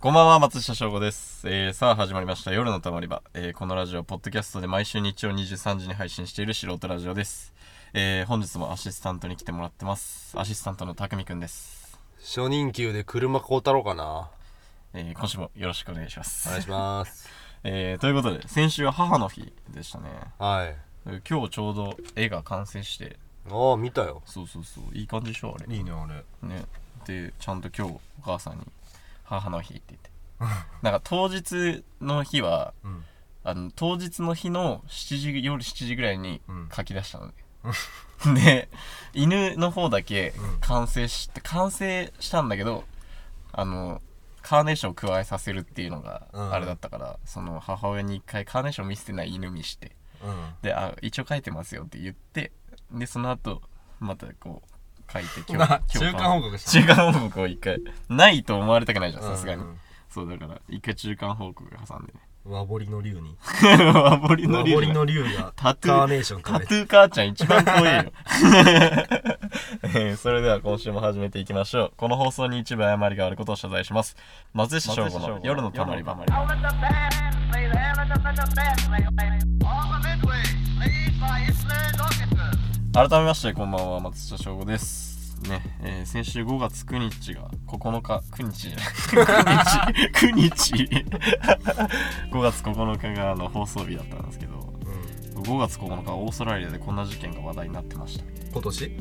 こんばんは、松下翔吾です。えー、さあ始まりました、夜のたまり場。えー、このラジオ、ポッドキャストで毎週日曜23時に配信している素人ラジオです。えー、本日もアシスタントに来てもらってます。アシスタントのたくみくんです。初任給で車買うたろうかなえー、今週もよろしくお願いします。お願いします えー、ということで、先週は母の日でしたね。はいえー今日ちょうど絵が完成して、ああ見たよそうそうそう、いい感じでしょ、あれ。いいねあれねでちゃんと今日お母さんに「母の日」って言って。なんか当日の日はうんあの当日の日の7時夜7時ぐらいにうん。書き出したのね、で犬の方だけうん。完成して完成したんだけどあのカーネーションを加えさせるっていうのがうん。あれだったから、その母親に一回カーネーション見せてない犬見して。うん。であ一応書いてますよって言ってでその後またこう書いてな今日中間報告した中間報告を一回ないと思われたくないじゃんさすがに、そうだから一回中間報告挟んでね。和彫りの竜に。和彫りの和竜がタトゥーカーネーションタトゥー母ちゃん一番怖えよ、えーそれでは今週も始めていきましょう。この放送に一部誤りがあることを謝罪します。松下翔吾の夜のたまり場改めましてこんばんは松下翔吾です。ね、えー先週5月9日が9日9日じゃない9日。9日。5月9日があの放送日だったんですけどうん。5月9日オーストラリアでこんな事件が話題になってました。今年？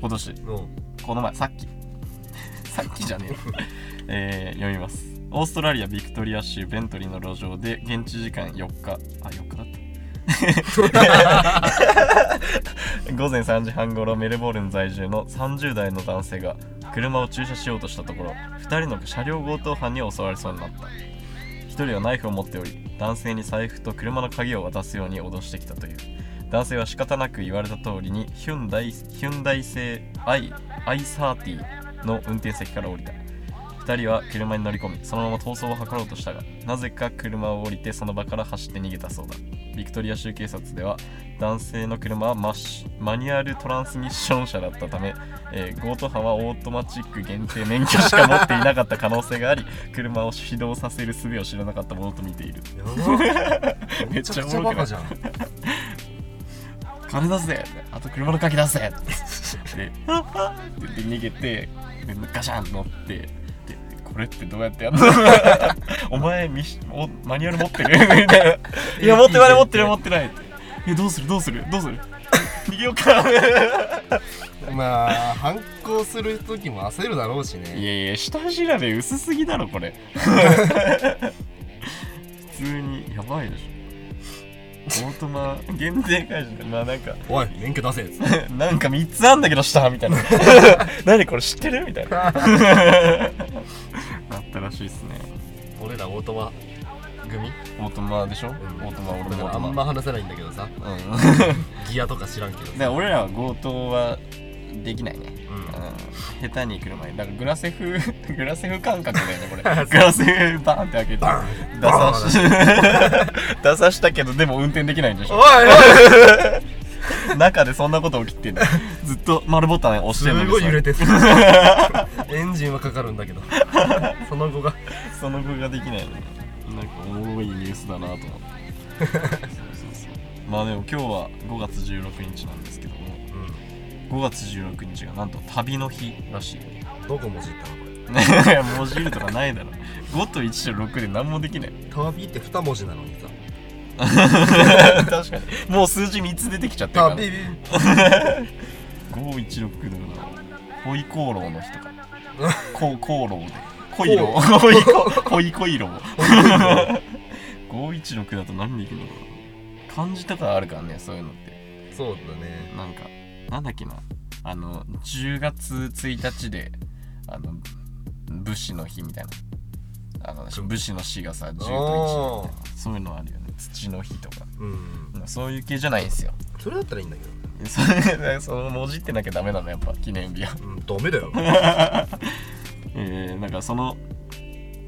今年。うん。この前さっき。さっきじゃねえよ。えー読みます。オーストラリアビクトリア州ベントリーの路上で現地時間4日。あ4日だった午前3時半ごろメルボルン在住の30代の男性が車を駐車しようとしたところ2人の車両強盗犯に襲われそうになった。1人はナイフを持っており男性に財布と車の鍵を渡すように脅してきたという。男性は仕方なく言われた通りにヒュンダイヒュンダイ製 i i30 の運転席から降りた。2人は車に乗り込みそのまま逃走を図ろうとしたがなぜか車を降りてその場から走って逃げたそうだ。ビクトリア州警察では男性の車はマニュアルトランスミッション車だったため、えー強盗犯はオートマチック限定免許しか持っていなかった可能性があり車を始動させる術を知らなかったものと見ている。めっちゃおもろくないバカじゃん。金出せ。あと車の鍵出せ。で「って言って逃げてでガシャン乗ってでこれってどうやってやるの？お前ミシおマニュアル持ってる？みたいないや持ってない持ってない持ってない。えどうする？どうする？どうする？逃げようか。まあ反抗する時も焦るだろうしいねやいや下調べ薄すぎだろこれ。普通にやばいでしょオートマ限定会社まあなんかおい免許出せ。っつってなんか3つあんだけど下みたいな。何これ知ってるみたいな。あったらしいっすね。俺らオートマ組？オートマでしょ、ん。オートマ俺もオートマんま話せないんだけどさ。うん。ギアとか知らんけどで俺らは強盗はできないね、うん。うん下手に車にだからグラセフ グラセフ感覚だよねこれ。グラセフバーンって開けて出さし出さ したけどでも運転できないんでしょ。おい。おい中でそんなこと起きてんの。ずっと丸ボタン押してするのにごい揺れててる。エンジンはかかるんだけど。その後が。その後ができないのねなんかおもろいニュースだなと。思ってまあでも今日は5月16日なんですけども5月16日がなんと旅の日らしい。どこもじったの？これね文字るとかないだろ5と1と6で何もできない。旅って2文字なのにさ。確かに。もう数字3つ出てきちゃってるから旅。516だからホイコーローの日とか。こコーローで。コイローホイコホイコイロー516だと何できるのかな。漢字とかあるからねそういうのって。そうだね。なんかなんだっけな？あの10月1日であの武士の日みたいな。あの武士の死がさ10と1みたいな。そういうのあるよね。土の日とか。うん。そういう系じゃないんですよ。それだったらいいんだけど それその文字ってなきゃダメなのやっぱ記念日は。うんダメだよ。えー、なんかその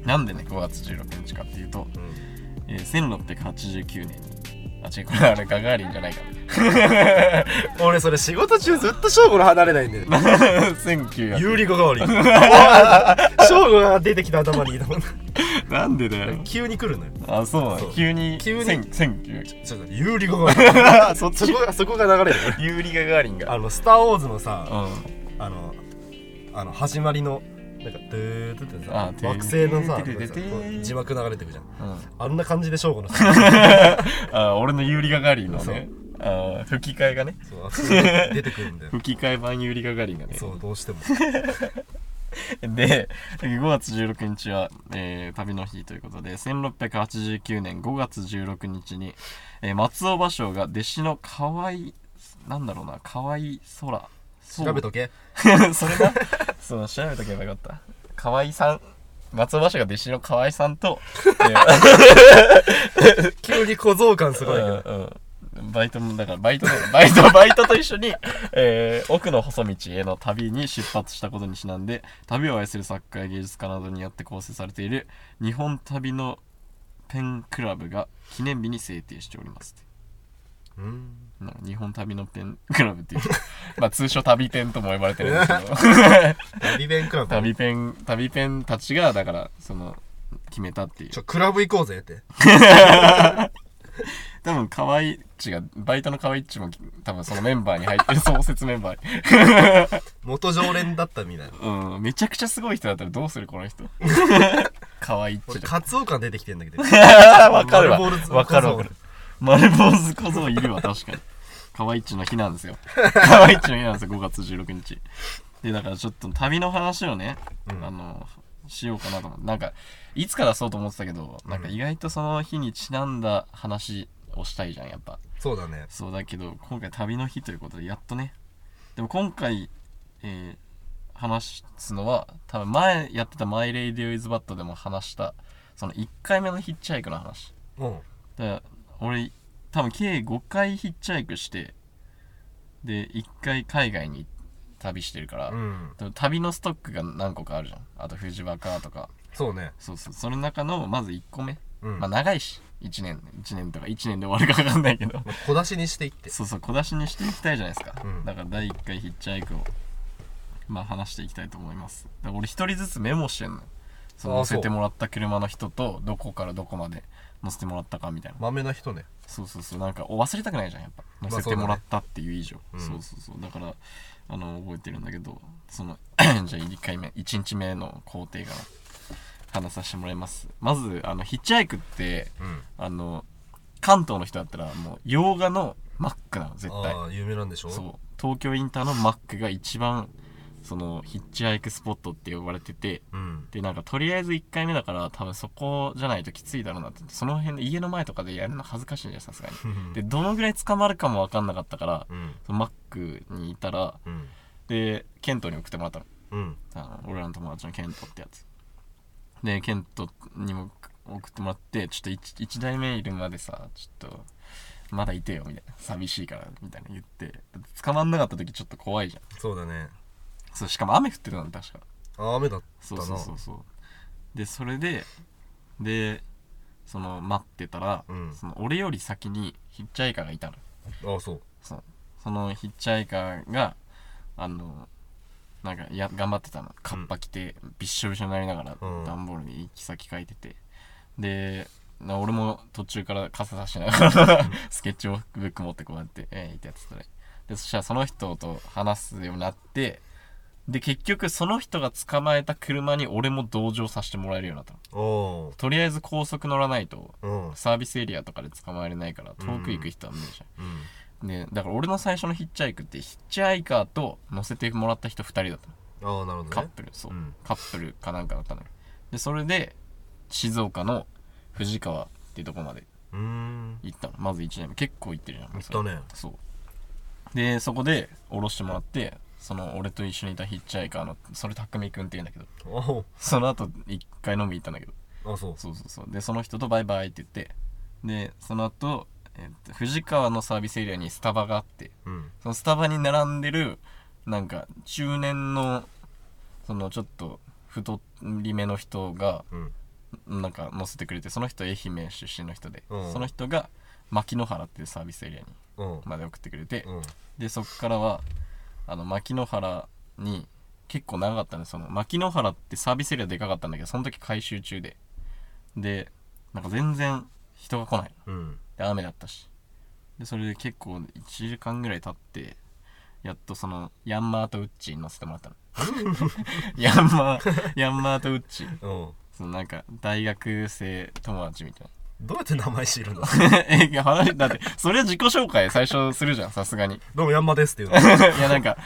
なんでね5月16日かっていうと、うん。えー1689年にあ違うこれあれガガーリンじゃないか。俺それ仕事中ずっと正吾の離れないんだよ1900有利語代わり正吾が出てきた頭に。いいと思うなんでだよ。急に来るのよ。あそう。なそう。の急に急に。1900ちょっと有利語代わりそっそこがそこが流れる。ユーリガガーリンが。あの「スター・ウォーズ」のさうん。あのあの始まりのなんか「ドゥーってさ惑星のさ字幕流れてくじゃん。うん。あんな感じで正吾のさ あ俺のユーリガガーリンのねあ吹き替えがね。出てくるんだよ。吹き替え版ユーリガガーリンがね。そうどうしても。で5月16日は、えー旅の日ということで1689年5月16日に、えー松尾芭蕉が弟子の河合なんだろうな河合空。調べとけ。それなそう調べとけばよかった。河合さん松尾芭蕉が弟子の河合さんと、え 急に小僧感すごいけど。ーうんうん。バイトもだからバイトで バイトバイトと一緒に、えー奥の細道への旅に出発したことにちなんで旅を愛する作家や芸術家などによって構成されている日本旅のペンクラブが記念日に制定しております。うん日本旅のペンクラブっていう まあ通称旅ペンとも呼ばれてるんですけど。旅弁クラブ？旅ペン旅ペンたちがだからその決めたっていう。ちょクラブ行こうぜって。多分河合っちがバイトの河合っちも多分そのメンバーに入ってる創設メンバーに。元常連だったみたいな。うんめちゃくちゃすごい人だったらどうするこの人？河合っち俺だカツオ感出てきてんだけど。わかるわ。わかるわかる丸坊主小僧いるわ確かに。河合っちの日なんですよ。河合っちの日なんですよ5月16日。でだからちょっと旅の話をね、うん。あのしようかなと思って。なんかいつか出そうと思ってたけど、なんか意外とその日にちなんだ話をしたいじゃんやっぱ。そうだね。そうだけど今回旅の日ということでやっとね。でも今回、えー話すのは多分前やってた「 My Radio Is Bad」でも話したその1回目のヒッチハイクの話。うん俺多分計5回ヒッチハイクしてで1回海外に旅してるから、うん。旅のストックが何個かあるじゃん。あと藤若とか。そうね。そうそう。その中のまず1個目、うん。まあ長いし1年。1年とか1年で終わるか分かんないけど。ま あ小出しにしていって。そうそう。小出しにしていきたいじゃないですか、うん。だから第1回ヒッチハイクをまあ話していきたいと思います。だから俺一人ずつメモしてんのそのあ乗せてもらった車の人とどこからどこまで乗せてもらったかみたいな。豆な人ね。そうそうそう。なんかお忘れたくないじゃんやっぱ。まあ乗せてもらったっていう以上、そうだね。うん。そうそう。そうだからあの覚えてるんだけどその じゃあ1回目1日目の工程から話させてもらいます。まずあのヒッチハイクってうん。あの関東の人だったらもう洋画のマックなの絶対。ああ有名なんでしょ？そう。東京インターのマックが一番そのヒッチハイクスポットって呼ばれててうん。でなんかとりあえず1回目だから多分そこじゃないときついだろうなってその辺で家の前とかでやるの恥ずかしいじゃんさすがに。でどのぐらい捕まるかも分かんなかったからうん。そのマックにいたらうん。でケントに送ってもらったの。うん。あの俺らの友達のケントってやつ。でケントにも送ってもらってちょっと 1, 一台目いるまでさちょっとまだいてよみたいな。寂しいからみたいな言って。捕まんなかった時ちょっと怖いじゃん。そうだねそうしかも雨降ってたの確か。あ雨だったそうなそうそうそう。でそれででその待ってたら、うん。その俺より先にヒッチハイカーがいたの。ああそう。そう。そのヒッチハイカーがあのなんかや頑張ってたの。カッパ着て、びっしょびしょになりながらうん。段ボールに行き先書いてて、でな俺も途中から傘さしながら スケッチブック持ってこうやってえー、ってやってたね。でそしたらその人と話すようになってで結局その人が捕まえた車に俺も同乗させてもらえるようになったの。おとりあえず高速乗らないとサービスエリアとかで捕まえれないから遠く行く人は無理じゃん。うん。ねだから俺の最初のヒッチハイクってヒッチハイカーと乗せてもらった人2人だったの。ああなるほどね。カップル。そう、うん。カップルかなんかだったの。よでそれで静岡の藤川っていうとこまで行ったの。まず1年目。結構行ってるじゃん。行ったね。そう。でそこで降ろしてもらってその俺と一緒にいたヒッチハイカーのそれ匠くんって言うんだけどおその後一回飲み行ったんだけど。おあそう。そうそうそう。でその人とバイバイって言ってでその後、えっと藤川のサービスエリアにスタバがあってうん。そのスタバに並んでるなんか中年のそのちょっと太り目の人がうん。なんか乗せてくれてその人愛媛出身の人で、うん。その人が牧之原っていうサービスエリアにうん。まで送ってくれて、うん。でそっからはあの牧之原に結構長かったねその牧之原ってサービスエリアでかかったんだけどその時改修中で。でなんか全然人が来ない。うん。で雨だったし。でそれで結構1時間ぐらい経ってやっとそのヤンマーとウッチーに乗せてもらったの。ヤンマーヤンマーとウッチそのなんか大学生友達みたいどうやって名前知るの？な えいや話だってそれは自己紹介最初するじゃんさすがに。どうもヤンマですっていうの？いやなんか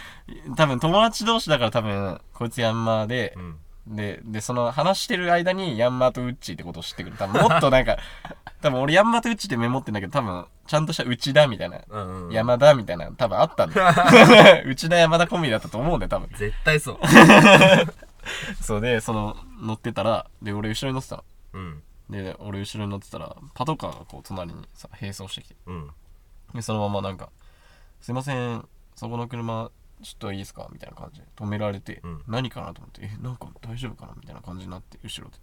多分友達同士だから多分こいつヤンマーでう、ん。ででその話してる間にヤンマーとウッチーってことを知ってくる。多分もっとなんか 多分俺ヤンマーとウッチーってメモってんだけど多分ちゃんとした内田みたいなうんうん。山田みたいなの多分あったんだ。よ内田山田コンビだったと思うんだよ多分。絶対そう。そうでその乗ってたらで俺後ろに乗ってたの。うんで俺後ろに乗ってたらパトカーがこう隣にさ並走してきて。うん。でそのままなんか「すいませんそこの車ちょっといいですか?」みたいな感じで止められて、うん。何かなと思って「えなんか大丈夫かな?」みたいな感じになって後ろで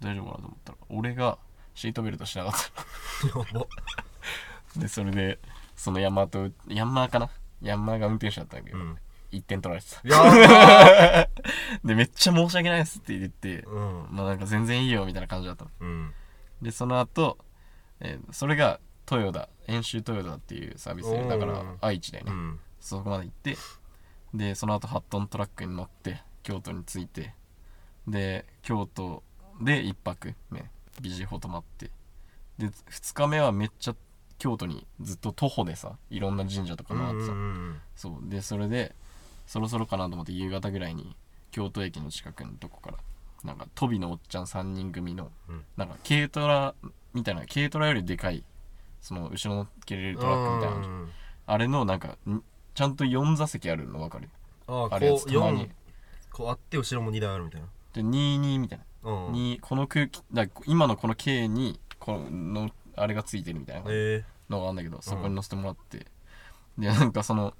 大丈夫かなと思ったら俺がシートベルトしなかった。や ばでそれでそのヤンマーとヤンマーかな？ヤンマーが運転手だったんだけど、うん1点取られてた。やば でめっちゃ申し訳ないですって言って、うん。まあなんか全然いいよみたいな感じだった。のうん。でその後、えーそれが豊田遠州豊田っていうサービスでだから愛知だよね、うん。そこまで行ってでその後8トントラックに乗って京都に着いてで京都で1泊ねビジホ泊まって。で2日目はめっちゃ京都にずっと徒歩でさいろんな神社とか回ってさ、うん。そう。でそれでそろそろかなと思って夕方ぐらいに京都駅の近くのとこからなんか飛びのおっちゃん3人組の、うん。なんか軽トラみたいな軽トラよりでかいその後ろ乗っけれるトラックみたいな。のあれのなんかんちゃんと4座席あるの分かる？ああれやつたまに。4こうあって後ろも2台あるみたいな。で22みたいな、うん。にこの空気だ今のこの K にこのあれがついてるみたいなえのがあるんだけどそこに乗せてもらって、でなんかその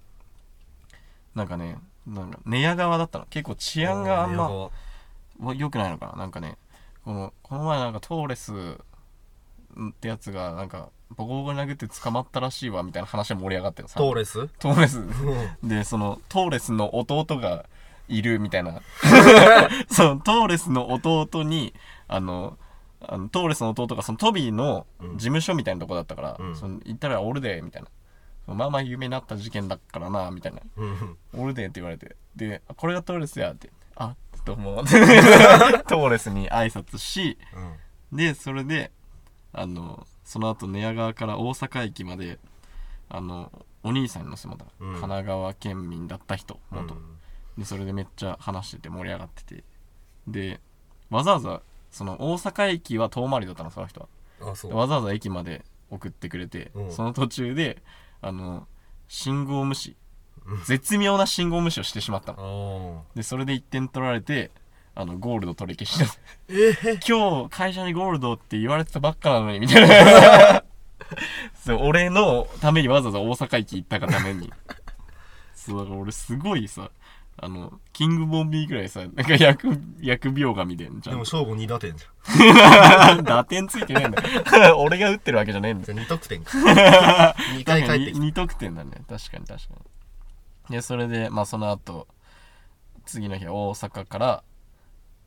なんかねなんか寝屋川だったの。結構治え安があんま良くないのかな。なんかねこのこの前なんかトーレスってやつがなんかボコボコに殴って捕まったらしいわみたいな話が盛り上がってるさトーレス？トーレス。うん。でそのトーレスの弟がいるみたいな。そのトーレスの弟にあのあのトーレスの弟がそのトビーのうん。事務所みたいなとこだったから、うん。その行ったらおるでみたいなまあまあ有名になった事件だからなみたいな。うん。おるでって言われて。であこれがトーレスやって。あどう。も トーレスに挨拶しうん。でそれであのその後寝屋川から大阪駅まであのお兄さんの、うん。神奈川県民だった人うん。元、でそれでめっちゃ話してて盛り上がってて。でわざわざその大阪駅は遠回りだったのその人は。わざわざ駅まで送ってくれて、うん。その途中であの信号無視。うん絶妙な信号無視をしてしまったの。あでそれで1点取られてあのゴールド取り消しえー今日会社にゴールドって言われてたばっかなのにみたいな。そう俺のためにわざわざ大阪駅行ったがために。そうだから俺すごいさあのキングボンビーぐらいさなんか疫疫病神でんじゃん。でも勝負2打点じゃん。打点ついてねえんだ。よ 俺が打ってるわけじゃねえんだ。よじゃあ2得点か。2回帰ってきた。2, 得点だね。確かに確かに。でそれでまあその後次の日は大阪から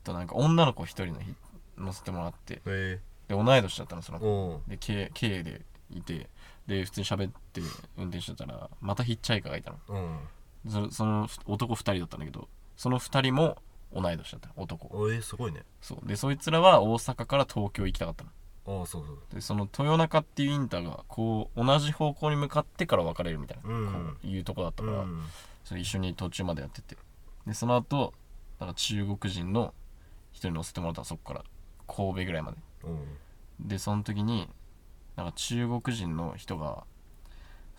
となんか女の子一人の日乗せてもらって。え。で同い年だったのそのー、子。おで K, K でいて。で普通に喋って運転してたらまたヒッチハイカーがいたの。ううんそその男2人だったんだけどその2人も同い年だったの男。おえー、すごいね。そう。でそいつらは大阪から東京行きたかったの。ああそうそうでその豊中っていうインターがこう同じ方向に向かってから分かれるみたいな、うん。こういうとこだったから、うん。それ一緒に途中までやってて。でその後なんか中国人の人に乗せてもらったのそこから。神戸ぐらいまで。うん。でその時になんか中国人の人が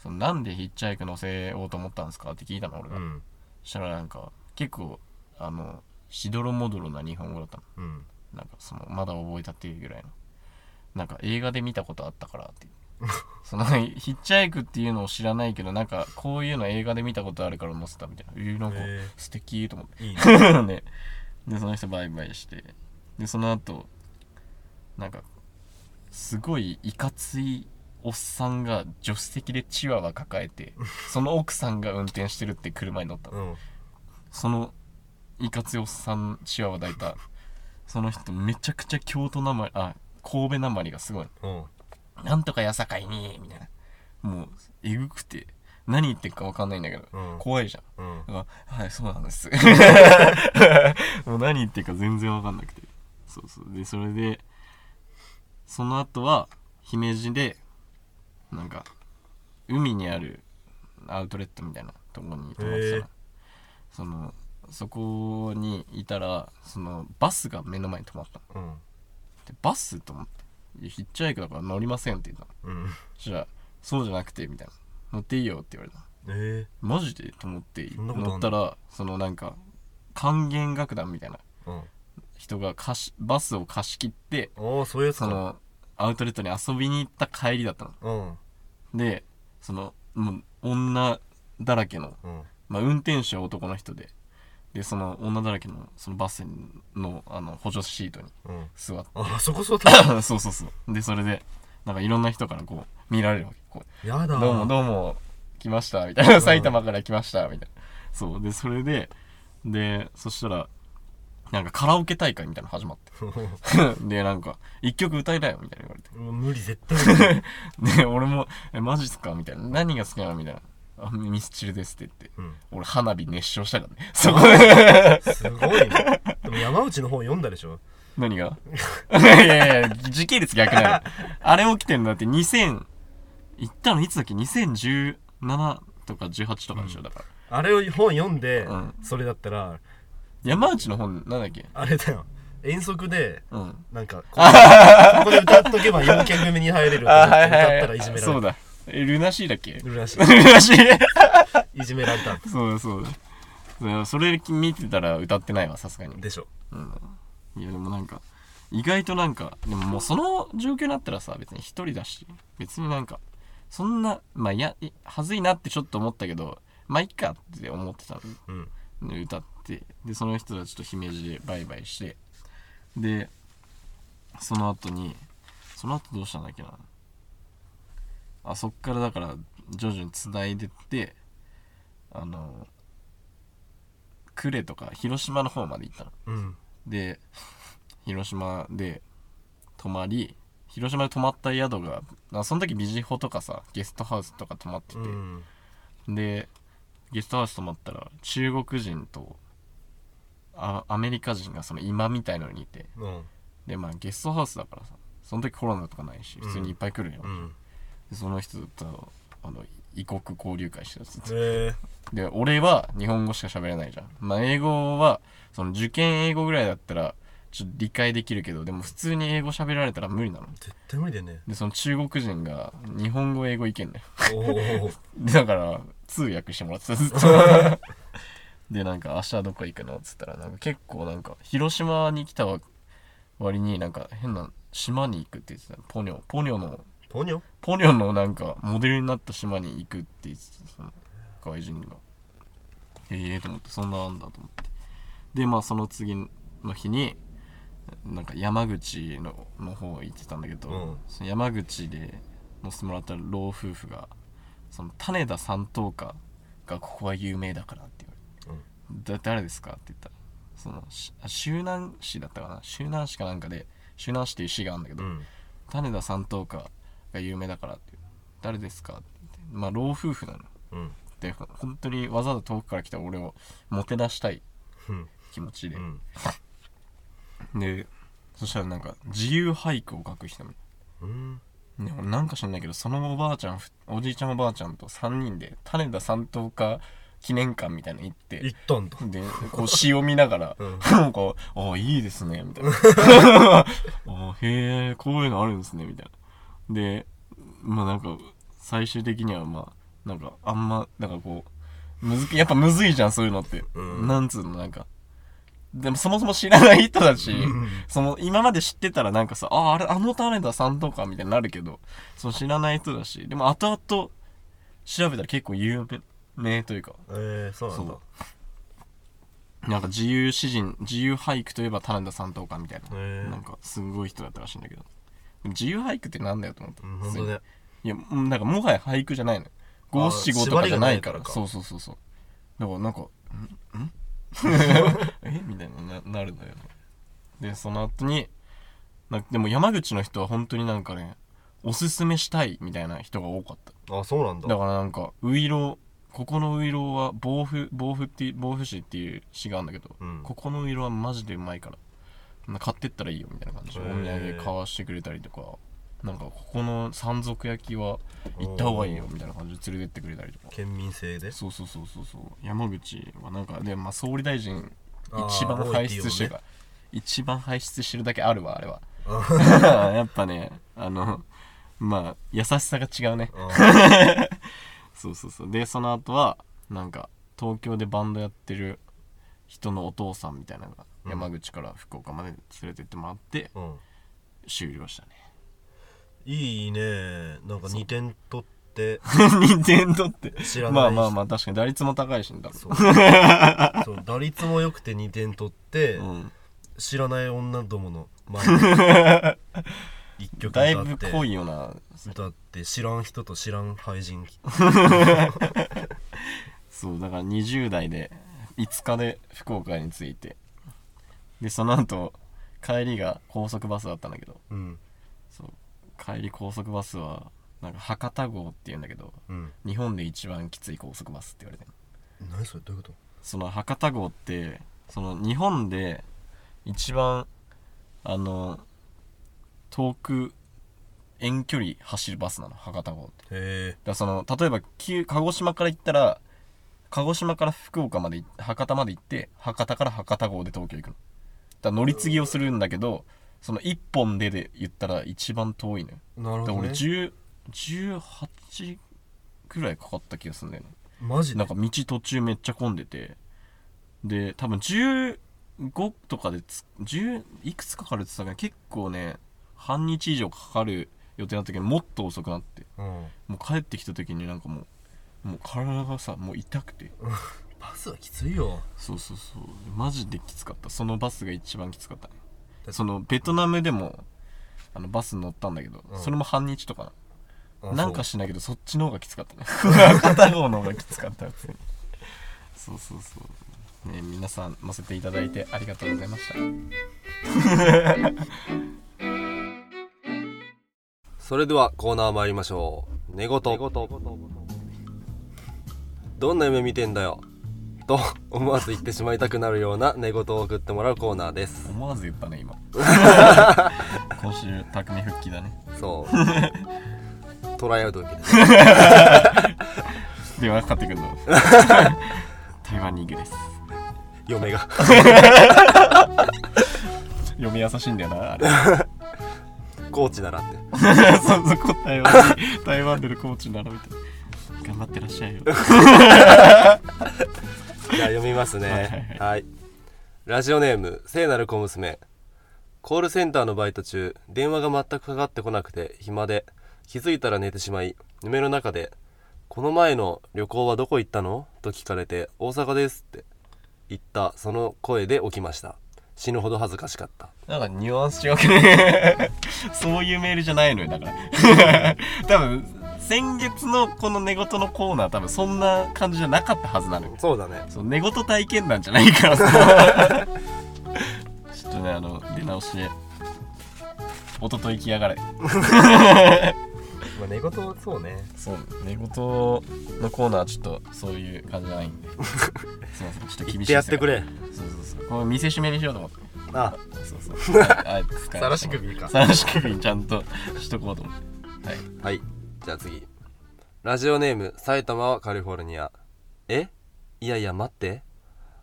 そのなんでヒッチハイク乗せようと思ったんですかって聞いたの俺が、うん。そしたらなんか結構あのしどろもどろな日本語だったの。うん。なんかそのまだ覚えたっていうぐらいの。なんか映画で見たことあったからって そのヒッチハイクっていうのを知らないけどなんかこういうの映画で見たことあるから載せたみたいな。えー、なんか素敵と思って。いいね。ね。でその人バイバイして。でその後なんかすごいいかついおっさんが助手席でチワワ抱えてその奥さんが運転してるって車に乗った。のうん。そのいかついおっさんチワワ抱いた。その人めちゃくちゃ京都なまりあ神戸なまりがすごい。うん。なんとかやさかいにみたいな。もうえぐくて何言ってるか分かんないんだけど、うん。怖いじゃん。うん。あはいそうなんです。もう何言ってるか全然分かんなくて。そうそう。でそれでその後は姫路でなんか海にあるアウトレットみたいなところに泊まってたの。へえそのそこにいたらそのバスが目の前に止まったの。うん。でバスと思ってヒッチハイクだから乗りませんって言ったの。うん。そしたらそうじゃなくてみたいな。乗っていいよって言われたえマジで？と思って乗ったらそのなんか管弦楽団みたいな。えうん。人が貸しバスを貸し切ってああそのアウトレットに遊びに行った帰りだったの。うんでそのもう女だらけの、うん。まあ、運転手は男の人ででその女だらけのそのバスのあの補助シートにうん。座って。あそこそうだそうそうそう。でそれでなんかいろんな人からこう見られるわけ。こうやだ。どうもどうも来ましたみたいな。埼玉から来ましたみたいな。そう。でそれででそしたらなんかカラオケ大会みたいなの始まって。でなんか一曲歌いなよみたいな言われて。うん無理絶対無理。で俺も「えマジっすか?」みたいな「何が好きなの?」みたいな「あミスチルです」って言って。うん。俺花火熱唱したからね。そこで。すごいね。でも山内の本読んだでしょ？何が？いやいや時系列逆なのあれ起きてんだって2000行ったのいつだっけ？2017とか18とかでしょ、だから。あれを本読んで、うん。それだったら山内の本なんだっけ？あれだよ。遠足でうん。なんかここで歌っとけば4件組に入れるって 歌ったらいじめられた。そうだ。えルナシーだっけ？るらしルナシー。いいじめられた。そうだそうだ。それ見てたら歌ってないわさすがに。でしょ。うん。いやでもなんか意外となんかでももうその状況になったらさ別に一人だし別になんかそんなまあいやいはずいなってちょっと思ったけどまあいっかって思ってたの。うん。で歌ってでその人たちと姫路でバイバイしてでその後にその後どうしたんだっけな。あそっからだから徐々につないでってあの呉とか広島の方まで行ったの。うん。で広島で泊まり広島で泊まった宿があその時ビジホとかさゲストハウスとか泊まってて、うん。でゲストハウス泊まったら中国人とあアメリカ人がその今みたいのにいて。うん。でまあゲストハウスだからさその時コロナとかないし普通にいっぱい来るよ、うん。でその人とあの異国交流会してたっつってえで俺は日本語しか喋れないじゃん。まあ英語はその受験英語ぐらいだったらちょっと理解できるけどでも普通に英語喋られたら無理なの。絶対無理だよね。でその中国人が日本語英語いけんだよ。だから通訳してもらってた。ずっとでなんか明日どこ行くのっつったらなんか結構なんか広島に来た割になんか変な島に行くって言ってたポニョ。ポニョの。ポニョ？ポニョのなんかモデルになった島に行くって言ってたその外人が。ええと思ってそんなあんだと思って。でまあその次の日になんか山口のの方行ってたんだけど、うん。その山口で乗せてもらった老夫婦がその種田三等家がここは有名だからって、だ誰ですか？って言った。らその周南市だったかな？周南市かなんかで周南市っていう市があるんだけど、うん。種田三等家が有名だからって誰ですか？って言って。まあ老夫婦なの。うん。でほ本当にわざわざ遠くから来た俺をもてなしたいうん。気持ちで。う、ん。でそしたらなんか自由俳句を書く人もうん。でもなんか知らないけどそのおばあちゃんふおじいちゃんおばあちゃんと3人で種田三等家記念館みたいなの行って。行ったんだ。でこう詩を見ながら、うん。なんか「ああいいですね」みたいな「ああへえこういうのあるんですね」みたいな。でまあなんか最終的にはまあなんかあんまなんかこうむずやっぱむずいじゃんそういうのって、うん。なんつうのなんか。でもそもそも知らない人だし、ん。その今まで知ってたらなんかさあああれあの種田さんとかみたいになるけどその知らない人だしでも後々調べたら結構有名というか。えー、そうなんだ。なんか自由詩人自由俳句といえば種田さんとかみたいな、へー。なんかすごい人だったらしいんだけど。自由俳句ってなんだよと思って、うん本当ねいやうんなんかもはや俳句じゃないの五七五とかじゃないから。そうそうそうそう。だからなんか「んん？え？みたいなななるんだよね。でその後になでも山口の人は本当になんかねおすすめしたいみたいな人が多かった。あそうなんだ。だからなんかウイロここのウイロは防府防府って防府市っていう市があるんだけど、うん。ここのウイロはマジでうまいからな買ってったらいいよみたいな感じ。でお土産買わしてくれたりとかなんかここの山賊焼きは行った方がいいよみたいな感じで連れてってくれたりとか。県民性で？そうそうそうそうそう。山口はなんかで、まあ、総理大臣一番輩出してるから、一番輩出してるだけあるわあれは。あ やっぱねあのまあ優しさが違うね。あ そうそうそう。でその後はなんか東京でバンドやってる人のお父さんみたいなのがうん山口から福岡まで連れてってもらってうん。終了したね。いいね。なんか2点取って。2点取って。知らないまあまあまあ確かに。打率も高いしね多分。そう。そう。打率も良くて2点取って、うん。知らない女どもの前で 一曲だい歌って。ぶ濃いよな。歌って知らん人と知らん俳人。そうだから20代で5日で福岡に着いて。でその後帰りが高速バスだったんだけど。うん。そう。帰り高速バスはなんか博多号っていうんだけどうん。日本で一番きつい高速バスって言われてる何それどういうこと？その博多号ってその日本で一番あの遠く遠距離走るバスなの博多号って。へえだその例えばき鹿児島から行ったら鹿児島から福岡までい博多まで行って博多から博多号で東京行くの。だ乗り継ぎをするんだけどその1本でで言ったら一番遠いのよ。なるほど、だから俺ね、10 18ぐらいかかった気がするんだよね。マジで？なんか道途中めっちゃ混んでて。で多分15とかでつ10いくつかかるって言ってたけど結構ね半日以上かかる予定だったけどもっと遅くなってうん。もう帰ってきた時になんかもうもう体がさもう痛くて。バスはきついよ。そうそうそう。マジできつかった。そのバスが一番きつかった。ねだそのベトナムでもあのバス乗ったんだけど、うん。それも半日とかあななんかそしないけどそっちの方がきつかったね。片方の方がきつかった普通に。そうそうそう。ね皆さん乗せていただいてありがとうございましたそれではコーナー参りましょう。寝言。どんな夢見てんだよ。と思わず言ってしまいたくなるような寝言を送ってもらうコーナーです。思わず言ったね今。今週匠復帰だね。そう。トライアウト受けて 電話かかってくるの。台湾に行くです。嫁が。嫁優しいんだよなあれコーチならって。そうそこ台湾に台湾でのコーチなのみたいな。頑張ってらっしゃいよ。じゃあ読みますね。はい。はい。ラジオネーム聖なる小娘。コールセンターのバイト中電話が全くかかってこなくて暇で気づいたら寝てしまい夢の中で「この前の旅行はどこ行ったの?」と聞かれて「大阪です」って言ったその声で起きました死ぬほど恥ずかしかった。なんかニュアンス違うくね。そういうメールじゃないのよだから。多分先月のこの寝言のコーナー多分そんな感じじゃなかったはずなのよ。そうだね。そう寝言体験談じゃないからさ。ちょっとねあの出直しで。一昨日来やがれまあ寝言そうね。そう寝言のコーナーはちょっとそういう感じじゃないんで。すいませんちょっと厳しいやってくれ。そうそうそう。これ見せしめにしようと思って。あ。そうそうあさらし首か。さらし首にちゃんと しとこうと思って。はい。はい。じゃあ次。ラジオネーム埼玉はカリフォルニア。え？いやいや待って。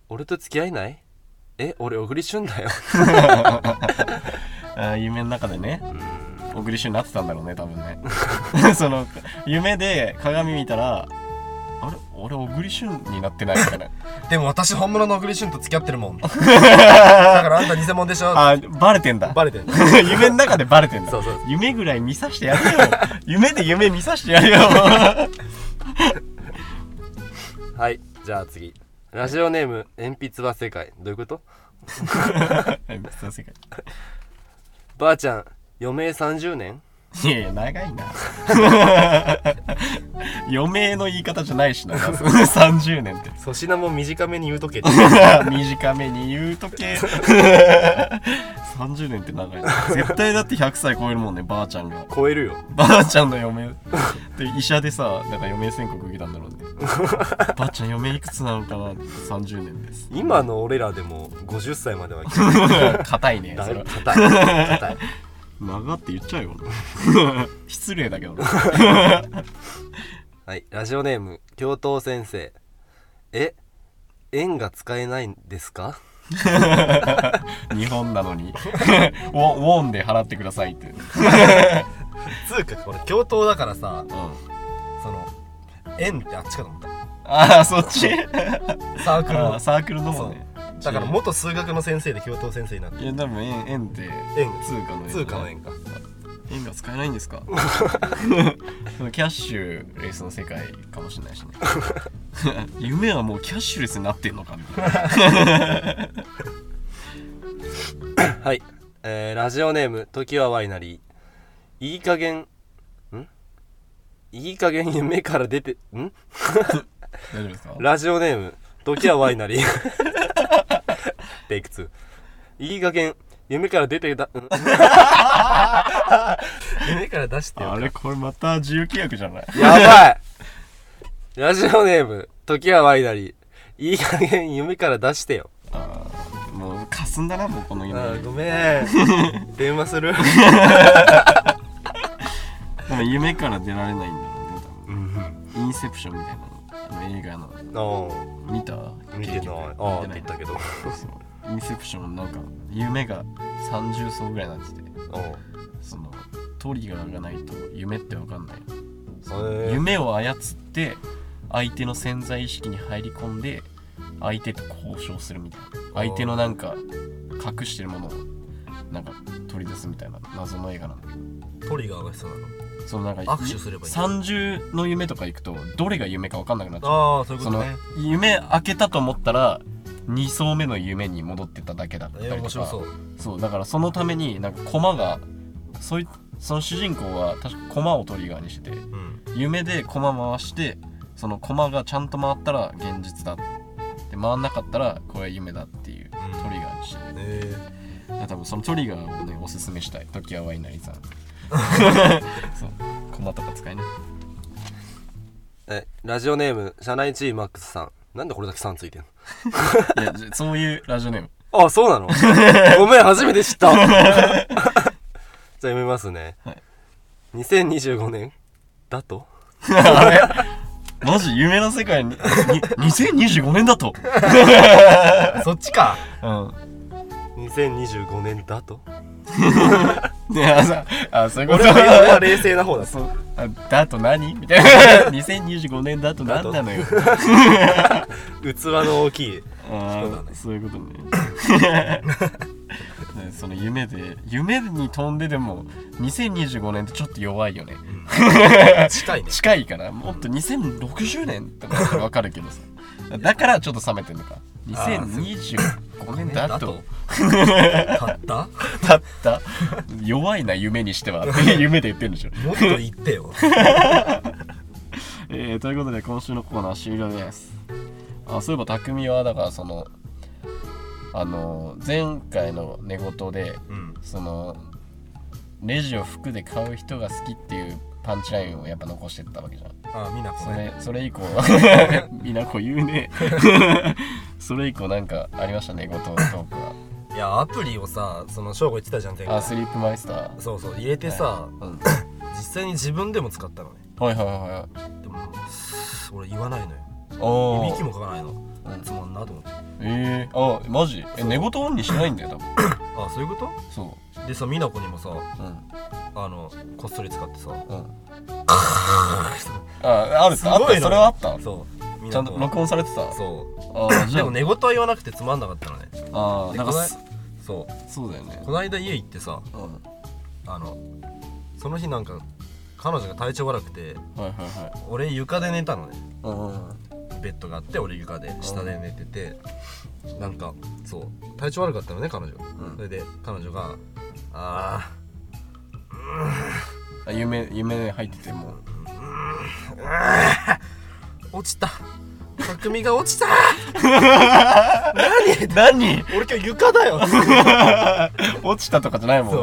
俺と付き合いない？え？俺小栗旬だよ。あー夢の中でね。うーん小栗旬になってたんだろうね多分ね。その夢で鏡見たらあれ？俺小栗旬になってないみたいな。でも私本物の小栗旬と付き合ってるもん。だからあんた偽物でしょ。あバレてんだ。バレてん夢の中でバレてんだ。そうそう夢ぐらい見さしてやるよ。夢で夢見さしてやるよ。はいじゃあ次。ラジオネーム鉛筆は世界。どういうこと？世界。ばあちゃん余命30年？いやいや長いな。余命の言い方じゃないしな。30年って。粗品も短めに言うとけ。短めに言うとけ。30年って長いな。絶対だって100歳超えるもんねばあちゃんが。超えるよ。ばあちゃんの余命。で医者でさなんか余命宣告受けたんだろうね。ばあちゃん余命いくつなのかなって30年です。今の俺らでも50歳までは来硬いねたそれ硬い。硬い長って言っちゃうよ 失礼だけど。な はいラジオネーム教頭先生。え円が使えないんですか？日本なのに。ウォンウォンで払ってくださいって。つうかこれ教頭だからさうん。その円ってあっちかと思った。ああそっち？サークルの。サークルの方ねだから元数学の先生で教頭先生になって。いや多分円円って。円通貨の円通貨の円か。円が使えないんですか？そのキャッシュレスの世界かもしれないしね。夢はもうキャッシュレスになってんのかみたいな。はい、えー、ラジオネーム時はワイナリー。いい加減ん？いい加減夢から出てん？大丈夫ですか？ラジオネーム時はワイナリーテイク2いい加減夢から出てだん。夢から出してよあれこれまた自由契約じゃない？やばい。ラジオネーム時はワイナリー。いい加減夢から出してよ。あーもうかすんだなもうこの夢。あーごめん。電話する。でも夢から出られないんだろうねうん。多分インセプションみたいな映画の。あ見た？ー見てない。ああって見てない言ったけど。そう。インセプションなんか夢が30層ぐらいになってて。そのトリガーがないと夢ってわかんない。夢夢を操って相手の潜在意識に入り込んで相手と交渉するみたいな。相手のなんか隠してるものをなんか取り出すみたいな謎の映画なんだけどトリガーが必要なの？そのなんか握手すればいい30の夢とか行くとどれが夢か分かんなくなっちゃう。ああそういうことね。夢開けたと思ったら2層目の夢に戻ってただけだったりえー、とか面白そう。そうだからそのためになんか駒がそういその主人公は確か駒をトリガーにしててうん。夢で駒回してその駒がちゃんと回ったら現実だで回んなかったらこれは夢だっていうトリガーにしてて。えだから多分そのトリガーをねおすすめしたい。時はワイナリーさん そう。駒とか使いねえラジオネーム社内チームマックスさん。なんでこれだけ3ついてんの？いやじゃそういうラジオネーム。あそうなの？ごめん初めて知った。じゃあ読みますね、はい。2025年？だと？あれ？マジ夢の世界に？に2025年だと？ー、そっちか。うん。2025年だと？ねあさあそういうこと。俺は冷静な方だそう。あだと何？みたいな。2025年だと何なのよ。器の大きいあそうだね。ーそういうことねねその夢で夢に飛んででも2025年ってちょっと弱いよね。近いね。近いからもっと2060年とか分かるけどさ。だからちょっと冷めてんのか。2025年だと。たった だった。弱いな夢にしては。夢で言ってるんでしょ。もっと言ってよ。えーということで今週のコーナー終了です。あそういえば匠はだからそのあの前回の寝言でうん。そのレジを服で買う人が好きっていうパンチラインをやっぱ残してったわけじゃん。あみなこそねれそれ以降 みなこ言うね。それ以降なんかありました？ね寝言トークは。いやアプリをさその翔吾言ってたじゃんあスリープマイスター。そうそう入れてさ、うん。実際に自分でも使ったのね。はいはいはいはい。でも俺言わないのよ。おいびきもかかないのうん。つまんなと思ってえー、あマジ？え寝言オンにしないんだよ多分。あそういうこそとでさ美奈子にもさううん。あのこっそり使ってさ。うん。ああるあった。すごいのそれはあった？そう。美ちゃんと録音されてた？そう。あーじゃでも寝言は言わなくてつまんなかったのね。ああなんかすそう。そうだよね。この間家行ってさうん。あのその日なんか彼女が体調悪くてはいはいはい。俺床で寝たのね。うんうんベッドがあって俺床で下で寝ててなんかそう体調悪かったのね彼女、ん。それで彼女が「あーうあ夢夢入ってても落ちた匠が落ちた。何？俺今日床だよ。落ちたとかじゃないもん。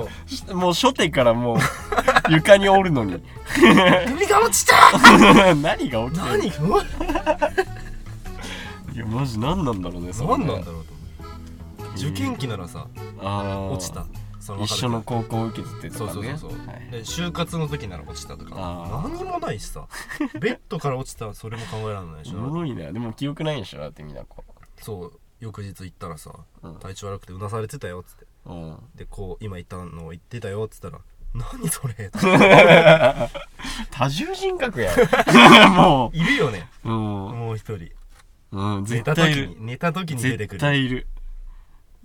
もう初手からもう床におるのに。匠が落ちた。何が起き何？いやマジ何なんだろうね何なんだろうと思う。受験期ならさ落ちたそれ分かる一緒の高校を受けててそうそうそうそう、はい。で就活の時なら落ちたとか。何もないしさ。ベッドから落ちたらそれも考えられないでしおょ。もろいね。でも記憶ないんでしょだってみんなこ。そう翌日行ったらさ、うん。体調悪くてうなされてたよっつって。ううん。でこう今言ったのを言ってたよっつったら何それ？多重人格やん。もいるよね。ううん。もう一人。うん寝絶た時対いる。に寝た時に出て絶くる。対いる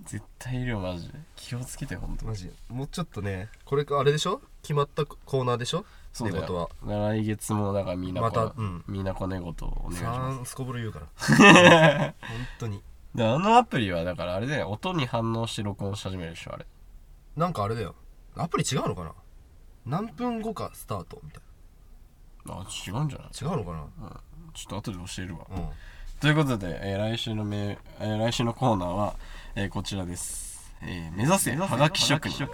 絶対いるよマジで。気をつけてほんと。マジもうちょっとねこれあれでしょ？決まったコーナーでしょ？そうだってことは。よ来月もだからみんなこまたうん。みんなこ寝言をお願いします。3すこぶる言うから。本当に。であのアプリはだからあれだよ。音に反応して録音し始めるでしょあれ。なんかあれだよ。アプリ違うのかな？何分後かスタートみたいあ違うんじゃない？な違うのかな？ちょっと後で教えるわ。うん。ということで、えー来週のメ、えー来週のコーナーは、えーこちらです、えー目指せはがき職人。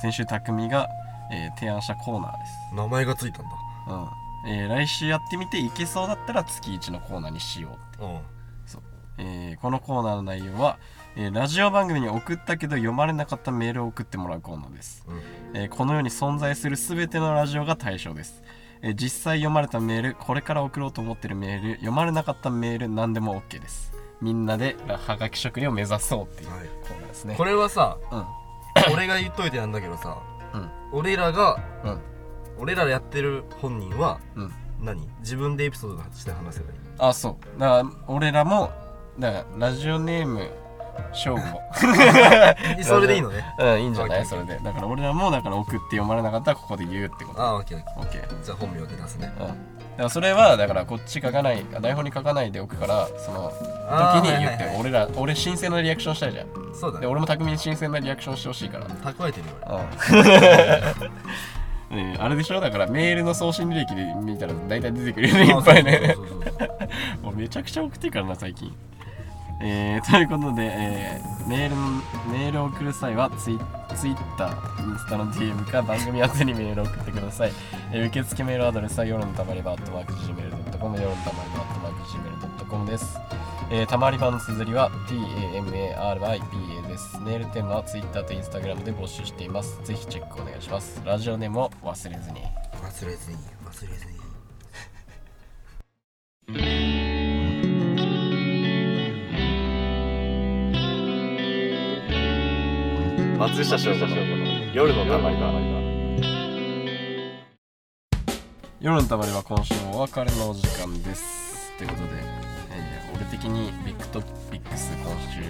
先週匠が、えー提案したコーナーです。名前がついたんだ。うん。えー来週やってみていけそうだったら月1のコーナーにしようって。うん。そう、えーこのコーナーの内容は、えーラジオ番組に送ったけど読まれなかったメールを送ってもらうコーナーです、うん。えーこの世に存在する全てのラジオが対象です、えー実際読まれたメールこれから送ろうと思ってるメール読まれなかったメール何でも OK ですみんなではがき職人を目指そうっていうはい。コーナーですね。これはさうん。俺が言っといてなんだけどさうん。俺らがうん。俺らやってる本人はうん。何？自分でエピソードして話せばいい？あそう。だから俺らもだからラジオネーム正吾 それでいいのね。うんいいんじゃない？それで。だから俺らもだから送って読まれなかったらここで言うってこと。ああオッケー。オッケー。じゃあ本名で出すね。うん。だからそれはだからこっち書かない台本に書かないでおくからその時に言ってはいはいはい。俺ら俺新鮮なリアクションしたいじゃん。そうだね。で俺も匠に新鮮なリアクションしてほしいから。蓄えてるよ。うん。ねえあれでしょ？だからメールの送信履歴で見たら大体出てくるよね俺いっぱいねそうそうそう。そうもうめちゃくちゃ送ってるからな最近えー、ということで、えーメールメールを送る際はツイツイッターインスタの DM か番組宛てにメールを送ってください、えー受付メールアドレスは夜のたまり場マーク Gmail.com 夜のたまり場マーク Gmail.com ですえー、たまり場の綴りは TAMARIBA です。メールテーマは Twitter と Instagram で募集しています。ぜひチェックお願いします。ラジオネームを忘れずに。忘れずに忘れずに松下翔吾の夜のたまり場夜のたまりは今週もお別れのお時間です。ということで、えー俺的にビッグトピックス今週、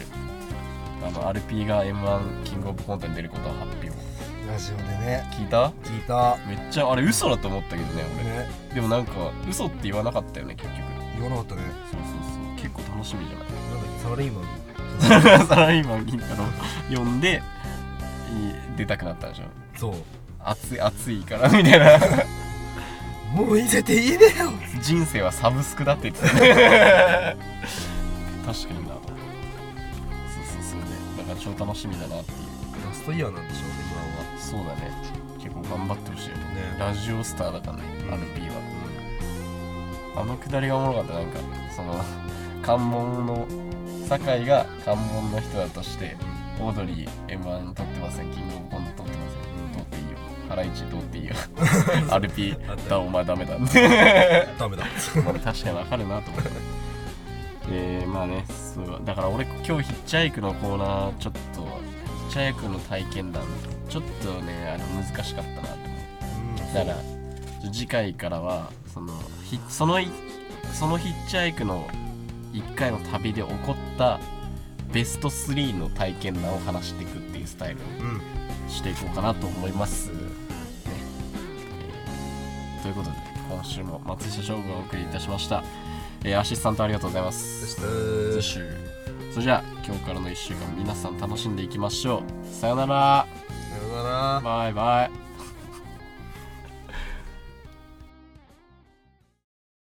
あの、RP が M1 キングオブコントに出ることを発表。ラジオでね聞いた？聞いためっちゃ、あれ嘘だと思ったけどね、俺。ねでもなんか、嘘って言わなかったよね、結局。言わなかったねそうそうそう。結構楽しみじゃない？なんだっけ？サラリーマン サラリーマン銀太郎呼んでい出たくなったんでしょ？そう。熱い熱いから みたいな。もういいぜって言えねえよ。人生はサブスクだって言ってた。ね 確かにな。そうそうそうでだから超楽しみだなっていう。ラストイヤーなんでしょ M1 は。そうだね。結構頑張ってほしいよね。ね。ラジオスターだからね、うん。RP は。あのくだりがおもろかった。なんかその 関門の酒井が関門の人だとしてオードリー M1 撮ってません。キングオブコント撮ってません。撮っていいよハライチ撮っていいよ RP だお前ダメだ ダメだ。まあ確かにわかるなと思って。えー、まあねそう。だから俺今日ヒッチハイクのコーナーちょっとヒッチハイクの体験談ちょっとねあの難しかったなと思って。だから次回からはそのひそのいそのヒッチハイクの1回の旅で起こったベスト3の体験談を話していくっていうスタイルうん。にしていこうかなと思います。ね、えーということで今週も松下翔吾がお送りいたしました、えーアシスタントありがとうございます。それじゃあ今日からの1週間皆さん楽しんでいきましょう。さよなら。さよなら。バイバイ